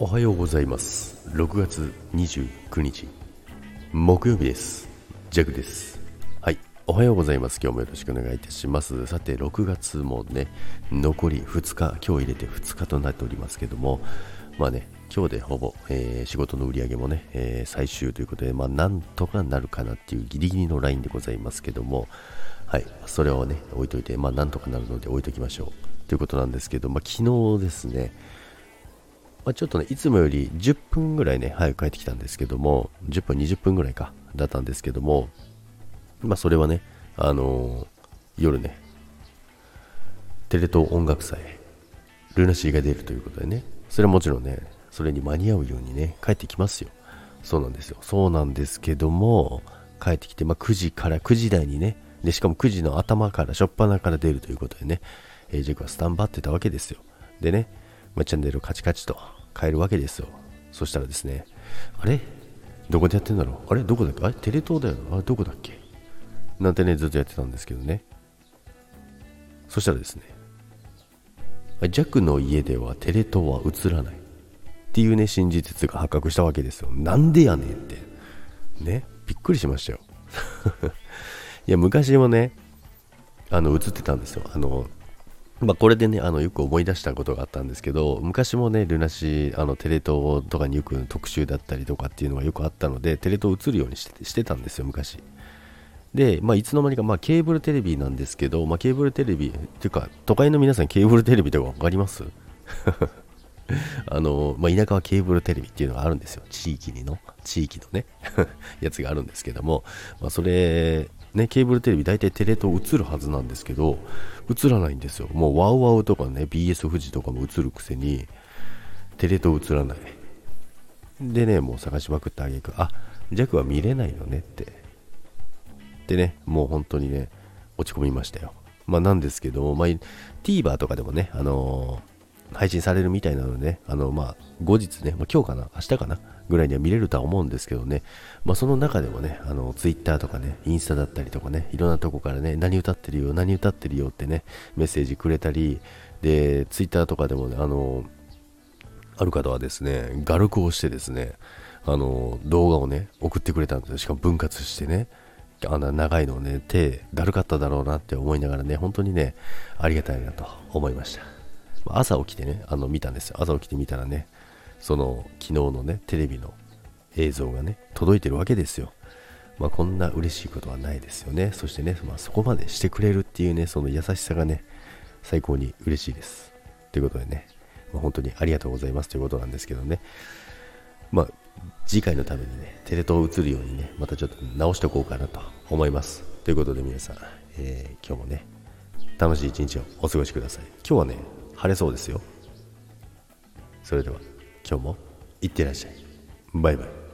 おはようございます。6月29日。木曜日です。ジャグです。はい。おはようございます。今日もよろしくお願いいたします。さて6月もね残り2日今日入れて2日となっておりますけどもまあね今日でほぼ、えー、仕事の売り上げもね、えー、最終ということで、まあ、なんとかなるかなっていうギリギリのラインでございますけども、はい、それをね、置いといて、まあ、なんとかなるので置いときましょう。ということなんですけど、まあ、昨日ですね、まあ、ちょっとね、いつもより10分ぐらいね、早く帰ってきたんですけども、10分、20分ぐらいか、だったんですけども、まあ、それはね、あのー、夜ね、テレ東音楽祭、ルナシーが出るということでね、それはもちろんね、それに間に合うようにね、帰ってきますよ。そうなんですよ。そうなんですけども、帰ってきて、まあ、9時から9時台にね、で、しかも9時の頭から、初っ端から出るということでね、えー、ジェクはスタンバってたわけですよ。でね、まあ、チャンネルカチカチと変えるわけですよ。そしたらですね、あれ？どこでやってんだろう？あれ？どこだっけ？あれ？テレ東だよな？あれ？どこだっけ？なんてね、ずっとやってたんですけどね。そしたらですね、ジャックの家ではテレ東は映らない。っていうね、新事実が発覚したわけですよ。なんでやねんって。ね、びっくりしましたよ。いや、昔もね、あの、映ってたんですよ。あの、まあ、これでね、あの、よく思い出したことがあったんですけど、昔もね、ルナシー、あの、テレ東とかによく特集だったりとかっていうのがよくあったので、テレ東映るようにしてしてたんですよ、昔。で、まあ、いつの間にか、まあ、ケーブルテレビなんですけど、まあ、ケーブルテレビ、っていうか、都会の皆さん、ケーブルテレビとか分かります？あの、まあ、田舎はケーブルテレビっていうのがあるんですよ。地域にの、地域のね やつがあるんですけども、まあ、それ、ね、ケーブルテレビ大体テレ東映るはずなんですけど、映らないんですよ。もうワウワウとかね、BS 富士とかも映るくせに、テレ東映らない。でね、もう探しまくってあげく、あ、弱は見れないのねって。でね、もう本当にね、落ち込みましたよ。まあなんですけど、まあ、TVer とかでもね、あのー配信されるみたいなので、ね、あの、まあ、後日ね、まあ、今日かな、明日かな、ぐらいには見れるとは思うんですけどね、まあ、その中でもね、あの、ツイッターとかね、インスタだったりとかね、いろんなとこからね、何歌ってるよ、何歌ってるよってね、メッセージくれたり、で、ツイッターとかでもね、あの、ある方はですね、画録をしてですね、あの、動画をね、送ってくれたんですよ。しかも分割してね、あの長いのをね、手だるかっただろうなって思いながらね、本当にね、ありがたいなと思いました。朝起きてね、あの見たんですよ。朝起きてみたらね、その昨日のね、テレビの映像がね、届いてるわけですよ。まあ、こんな嬉しいことはないですよね。そしてね、まあ、そこまでしてくれるっていうね、その優しさがね、最高に嬉しいです。ということでね、まあ、本当にありがとうございますということなんですけどね、まあ、次回のためにね、テレ東映るようにね、またちょっと直しておこうかなと思います。ということで皆さん、えー、今日もね、楽しい一日をお過ごしください。今日はね、晴れそうですよそれでは今日もいってらっしゃい。バイバイ。